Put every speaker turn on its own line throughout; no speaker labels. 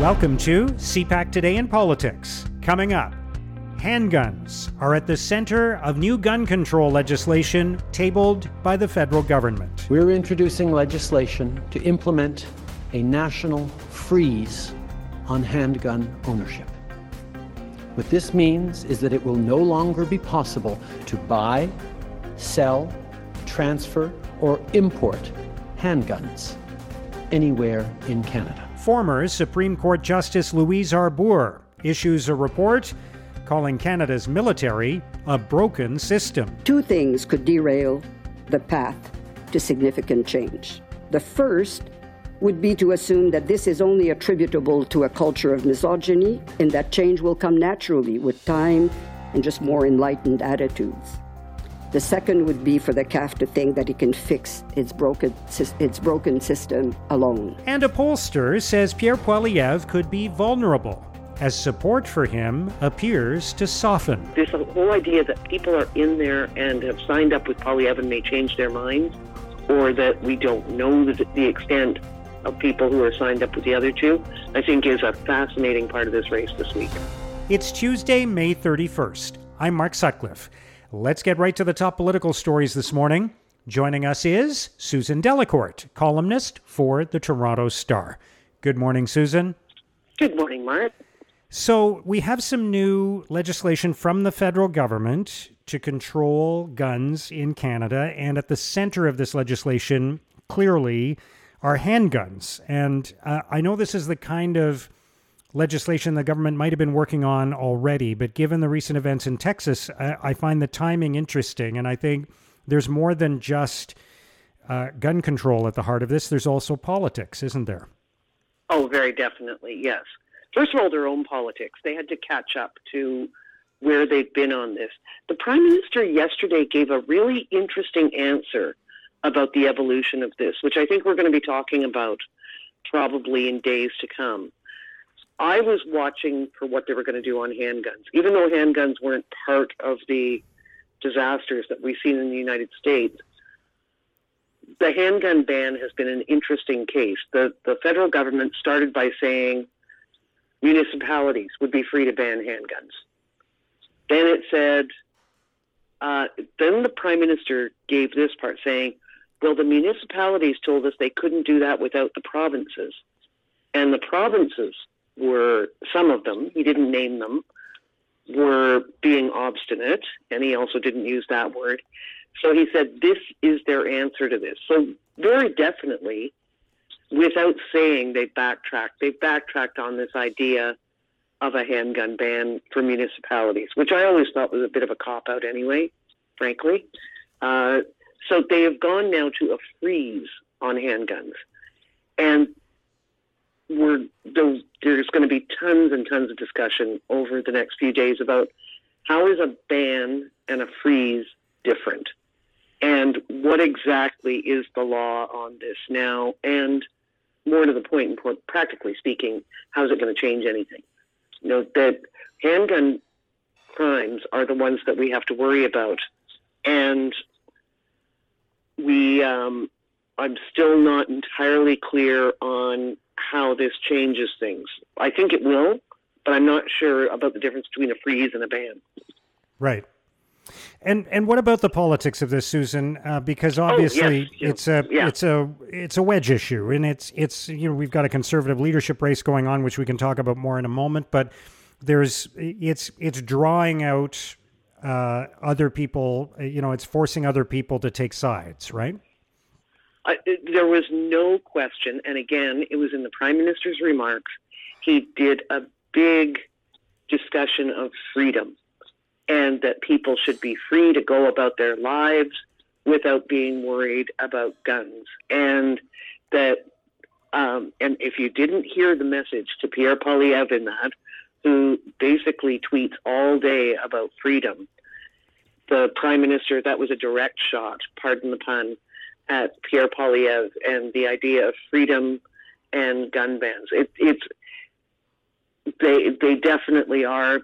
Welcome to CPAC Today in Politics. Coming up, handguns are at the center of new gun control legislation tabled by the federal government.
We're introducing legislation to implement a national freeze on handgun ownership. What this means is that it will no longer be possible to buy, sell, transfer, or import handguns anywhere in Canada.
Former Supreme Court Justice Louise Arbour issues a report calling Canada's military a broken system.
Two things could derail the path to significant change. The first would be to assume that this is only attributable to a culture of misogyny and that change will come naturally with time and just more enlightened attitudes. The second would be for the CAF to think that it can fix its broken, its broken system alone.
And a pollster says Pierre Poilievre could be vulnerable as support for him appears to soften.
There's This whole idea that people are in there and have signed up with Poilievre and may change their minds, or that we don't know the, the extent of people who are signed up with the other two, I think is a fascinating part of this race this week.
It's Tuesday, May 31st. I'm Mark Sutcliffe. Let's get right to the top political stories this morning. Joining us is Susan Delacourt, columnist for the Toronto Star. Good morning, Susan.
Good morning, Mark.
So, we have some new legislation from the federal government to control guns in Canada, and at the center of this legislation, clearly, are handguns. And uh, I know this is the kind of legislation the government might have been working on already, but given the recent events in Texas, I, I find the timing interesting. And I think there's more than just uh, gun control at the heart of this, there's also politics, isn't there?
Oh, very definitely, yes. First of all, their own politics. They had to catch up to where they've been on this. The Prime Minister yesterday gave a really interesting answer about the evolution of this, which I think we're going to be talking about probably in days to come. I was watching for what they were going to do on handguns, even though handguns weren't part of the disasters that we've seen in the United States. The handgun ban has been an interesting case. The the federal government started by saying municipalities would be free to ban handguns. Then it said, uh, then the prime minister gave this part saying, well, the municipalities told us they couldn't do that without the provinces. And the provinces were, some of them, he didn't name them, were being obstinate, and he also didn't use that word. So he said, this is their answer to this. So, very definitely, without saying they backtracked, they backtracked on this idea of a handgun ban for municipalities, which I always thought was a bit of a cop out anyway, frankly. Uh, so they have gone now to a freeze on handguns. And we're, there's going to be tons and tons of discussion over the next few days about how is a ban and a freeze different? And what exactly is the law on this now? And more to the point, practically speaking, how is it going to change anything? You know, that handgun crimes are the ones that we have to worry about. And we, um, I'm still not entirely clear on how this changes things. I think it will, but I'm not sure about the difference between a freeze and a ban.
Right. And and what about the politics of this, Susan? Uh, because obviously
oh, yes,
it's a yeah. it's a it's a wedge issue, and it's it's you know we've got a conservative leadership race going on, which we can talk about more in a moment. But there's it's it's drawing out uh, other people. You know, it's forcing other people to take sides, right?
There was no question, and again, it was in the prime minister's remarks. He did a big discussion of freedom and that people should be free to go about their lives without being worried about guns. And that, um, and if you didn't hear the message to Pierre Poilievre in that, who basically tweets all day about freedom, the prime minister, that was a direct shot, pardon the pun, at Pierre Poilievre and the idea of freedom and gun bans. It, it's they they definitely are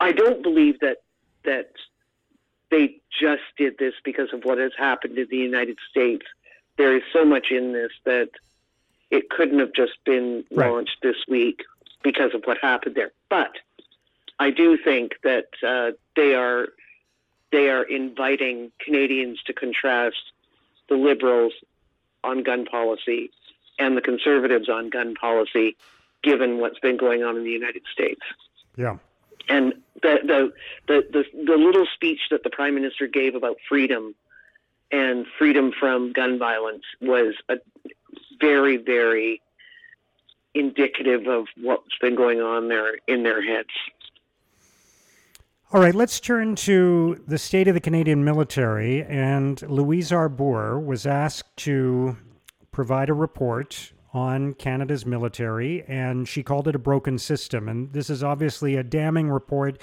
I don't believe that that they just did this because of what has happened in the United States. There is so much in this that it couldn't have just been
Right.
launched this week because of what happened there. But I do think that uh, they are they are inviting Canadians to contrast the Liberals on gun policy and the Conservatives on gun policy, given what's been going on in the United States.
Yeah.
And the the, the, the, the little speech that the Prime Minister gave about freedom and freedom from gun violence was a very, very indicative of what's been going on there in their heads.
All right, let's turn to the state of the Canadian military. And Louise Arbour was asked to provide a report on Canada's military, and she called it a broken system. And this is obviously a damning report.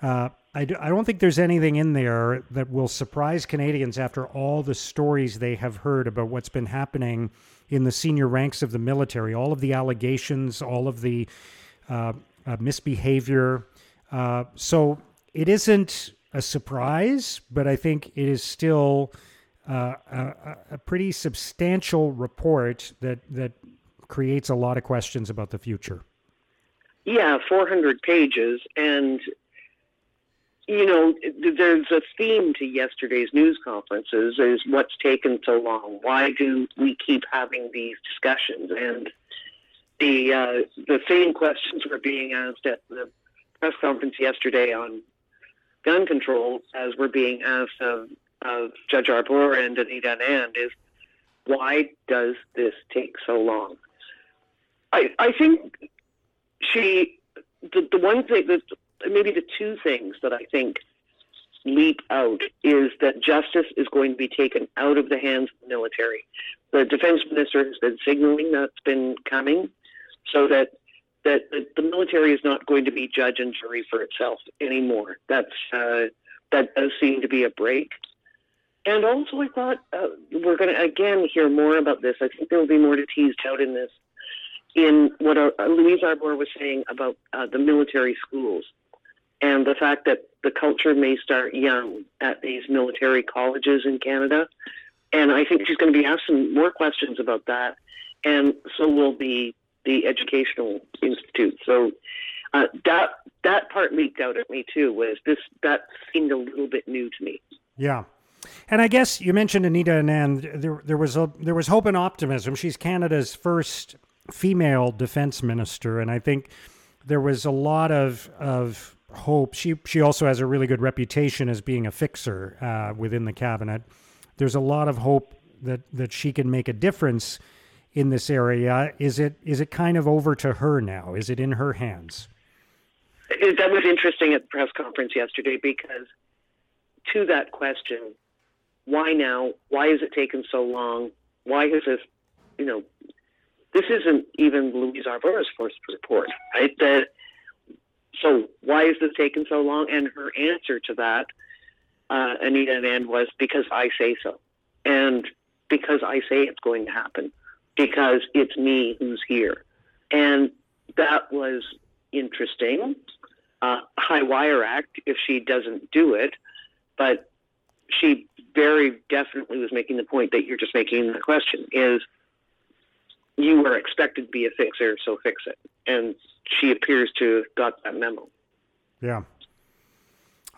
Uh, don't think there's anything in there that will surprise Canadians after all the stories they have heard about what's been happening in the senior ranks of the military, all of the allegations, all of the uh, uh, misbehavior. Uh, so it isn't a surprise, but I think it is still uh, a, a pretty substantial report that that creates a lot of questions about the future.
Yeah, 400 pages. And, you know, there's a theme to yesterday's news conferences is what's taken so long? Why do we keep having these discussions? And the, uh, the same questions were being asked at the press conference yesterday on gun control as we're being asked of, of Judge Arbour and Anita Anand is why does this take so long? I, I think she the, the one thing that maybe the two things that I think leap out is that justice is going to be taken out of the hands of the military. The defense minister has been signaling that's been coming, so that that the, military is not going to be judge and jury for itself anymore. That's uh, that does seem to be a break. And also, I thought uh, we're going to again hear more about this. I think there will be more to tease out in this in what uh, Louise Arbour was saying about uh, the military schools and the fact that the culture may start young at these military colleges in Canada. And I think she's going to be asking more questions about that. And so will the the educational institute. So uh, that that part leaked out at me too. Was this that seemed a little bit new to me?
Yeah. And I guess you mentioned Anita Anand. There, there was a, there was hope and optimism. She's Canada's first female defense minister, and I think there was a lot of of hope. She she also has a really good reputation as being a fixer uh, within the cabinet. There's a lot of hope that that she can make a difference in this area. Is it is it kind of over to her now? Is it in her hands?
That was interesting at the press conference yesterday because to that question, why now? Why has it taken so long? Why has this, you know, this isn't even Louise Arbour's first report, right? So why has this taken so long? And her answer to that, uh, Anita Anand, was because I say so. And because I say it's going to happen. Because it's me who's here. And that was interesting. Uh, high wire act if she doesn't do it, but she very definitely was making the point that you're just making the question is you were expected to be a fixer, so fix it. And she appears to have got that memo.
Yeah.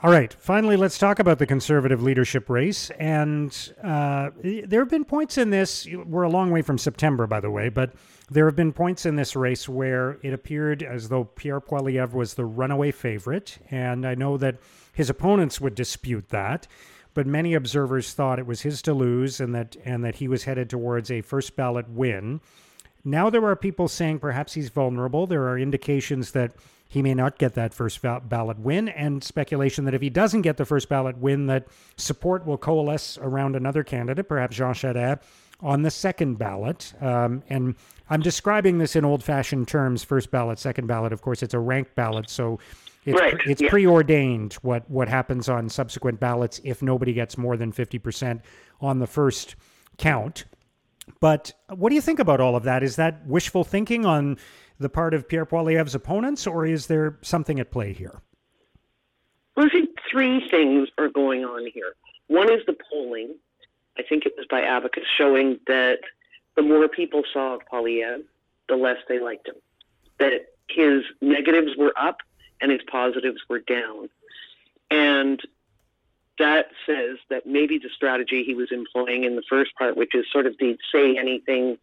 All right. Finally, let's talk about the conservative leadership race. And uh, there have been points in this. We're a long way from September, by the way, but there have been points in this race where it appeared as though Pierre Poilievre was the runaway favorite. And I know that his opponents would dispute that, but many observers thought it was his to lose, and that and that he was headed towards a first ballot win. Now there are people saying perhaps he's vulnerable. There are indications that he may not get that first ballot win, and speculation that if he doesn't get the first ballot win, that support will coalesce around another candidate, perhaps Jean Charest, on the second ballot. Um, and I'm describing this in old-fashioned terms: first ballot, second ballot. Of course, it's a ranked ballot, so it's,
Right,
it's
yeah.
preordained what what happens on subsequent ballots if nobody gets more than 50% on the first count. But what do you think about all of that? Is that wishful thinking on the part of Pierre Poilievre's opponents, or is there something at play here?
Well, I think three things are going on here. One is the polling. I think it was by Abacus showing that the more people saw of the less they liked him. That his negatives were up and his positives were down. And that says that maybe the strategy he was employing in the first part, which is sort of the say anything,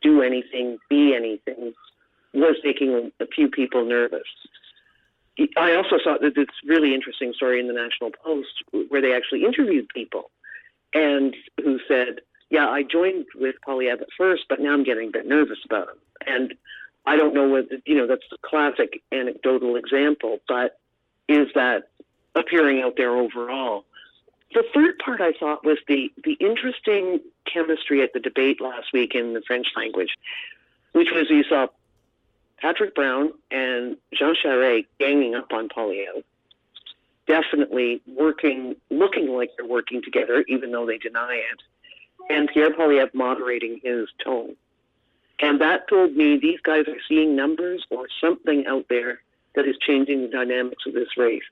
do anything, be anything, was making a few people nervous. I also saw that this really interesting story in the National Post where they actually interviewed people and who said, yeah, I joined with Poilievre at first, but now I'm getting a bit nervous about him. And I don't know whether, you know, that's a classic anecdotal example, but is that appearing out there overall? The third part I thought was the, the interesting chemistry at the debate last week in the French language, which was you saw Patrick Brown and Jean Charest ganging up on Poilievre, definitely working, looking like they're working together, even though they deny it and Pierre Poilievre moderating his tone. And that told me these guys are seeing numbers or something out there that is changing the dynamics of this race.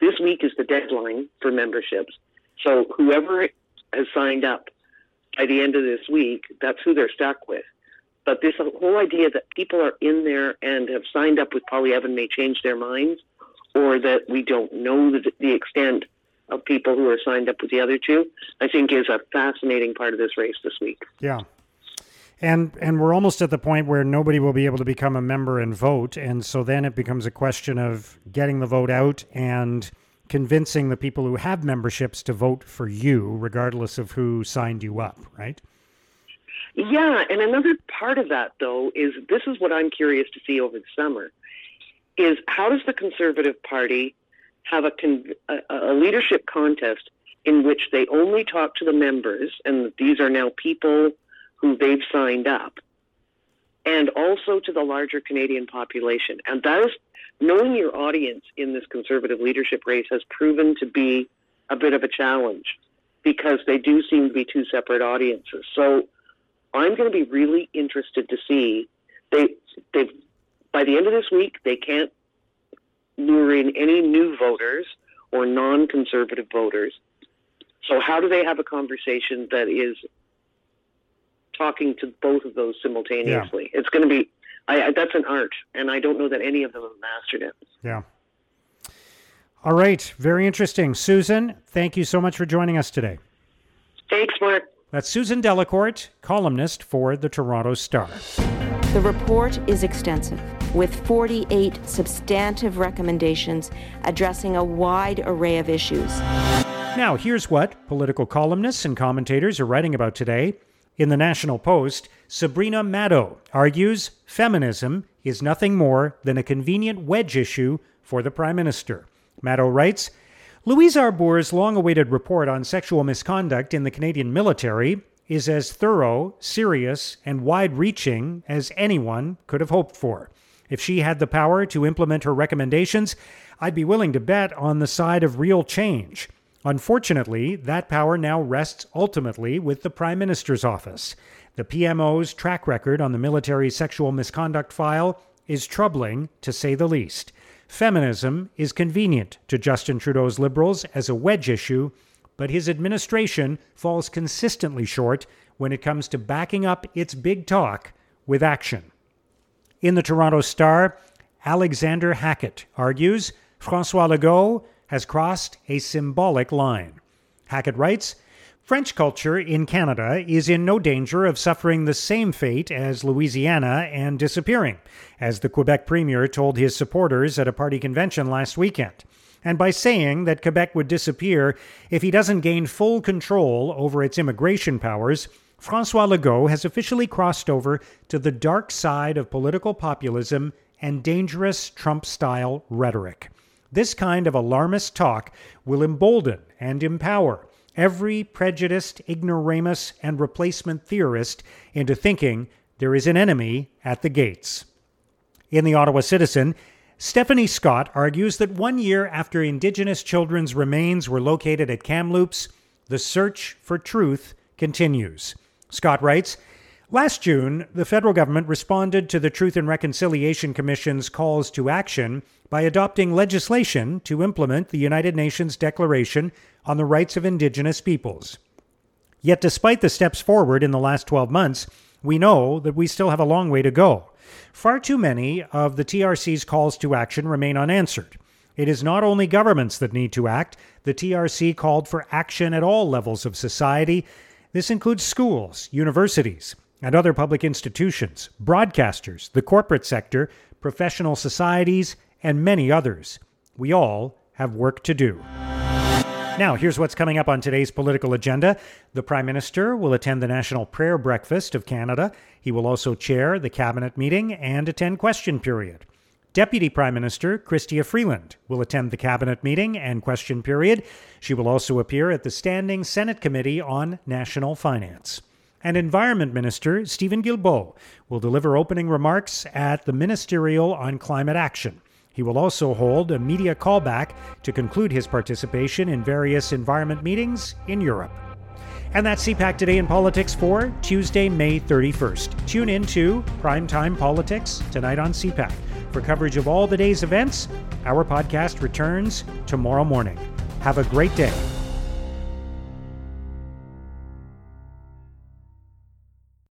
This week is the deadline for memberships. So whoever has signed up by the end of this week, that's who they're stuck with. But this whole idea that people are in there and have signed up with Poilievre and may change their minds, or that we don't know the, the extent of people who are signed up with the other two, I think is a fascinating part of this race this week.
Yeah. And and we're almost at the point where nobody will be able to become a member and vote, and so then it becomes a question of getting the vote out and convincing the people who have memberships to vote for you, regardless of who signed you up, right?
Yeah, and another part of that though is this is what I'm curious to see over the summer is how does the Conservative Party have a, a, a leadership contest in which they only talk to the members, and these are now people who they've signed up, and also to the larger Canadian population. And that is knowing your audience in this conservative leadership race has proven to be a bit of a challenge because they do seem to be two separate audiences. So I'm going to be really interested to see they they by the end of this week they can't lure in any new voters or non-conservative voters. So how do they have a conversation that is talking to both of those simultaneously? Yeah. It's going to be I, I, that's an art, and I don't know that any of them have mastered it.
Yeah. All right, very interesting, Susan. Thank you so much for joining us today.
Thanks, Mark.
That's Susan Delacourt, columnist for the Toronto Star.
The report is extensive with 48 substantive recommendations addressing a wide array of issues.
Now, here's what political columnists and commentators are writing about today. In the National Post, Sabrina Maddeaux argues feminism is nothing more than a convenient wedge issue for the Prime Minister. Maddeaux writes Louise Arbour's long awaited report on sexual misconduct in the Canadian military is as thorough, serious, and wide reaching as anyone could have hoped for. If she had the power to implement her recommendations, I'd be willing to bet on the side of real change. Unfortunately, that power now rests ultimately with the Prime Minister's office. The PMO's track record on the military sexual misconduct file is troubling, to say the least. Feminism is convenient to Justin Trudeau's Liberals as a wedge issue, but his administration falls consistently short when it comes to backing up its big talk with action. In the Toronto Star, Alexander Hackett argues Francois Legault has crossed a symbolic line. Hackett writes French culture in Canada is in no danger of suffering the same fate as Louisiana and disappearing, as the Quebec Premier told his supporters at a party convention last weekend. And by saying that Quebec would disappear if he doesn't gain full control over its immigration powers, Francois Legault has officially crossed over to the dark side of political populism and dangerous Trump style rhetoric. This kind of alarmist talk will embolden and empower every prejudiced ignoramus and replacement theorist into thinking there is an enemy at the gates. In the Ottawa Citizen, Stephanie Scott argues that one year after Indigenous children's remains were located at Kamloops, the search for truth continues. Scott writes Last June, the federal government responded to the Truth and Reconciliation Commission's calls to action by adopting legislation to implement the United Nations Declaration on the Rights of Indigenous Peoples. Yet, despite the steps forward in the last 12 months, we know that we still have a long way to go. Far too many of the TRC's calls to action remain unanswered. It is not only governments that need to act. The TRC called for action at all levels of society. This includes schools, universities, and other public institutions, broadcasters, the corporate sector, professional societies, and many others. We all have work to do. Now, here's what's coming up on today's political agenda. The Prime Minister will attend the National Prayer Breakfast of Canada. He will also chair the Cabinet meeting and attend question period. Deputy Prime Minister Chrystia Freeland will attend the Cabinet meeting and question period. She will also appear at the Standing Senate Committee on National Finance. And Environment Minister Stephen Guilbeault will deliver opening remarks at the Ministerial on Climate Action. He will also hold a media callback to conclude his participation in various environment meetings in Europe. And that's CPAC Today in Politics for Tuesday, May 31st. Tune in to Primetime Politics tonight on CPAC. For coverage of all the day's events, our podcast returns tomorrow morning. Have a great day.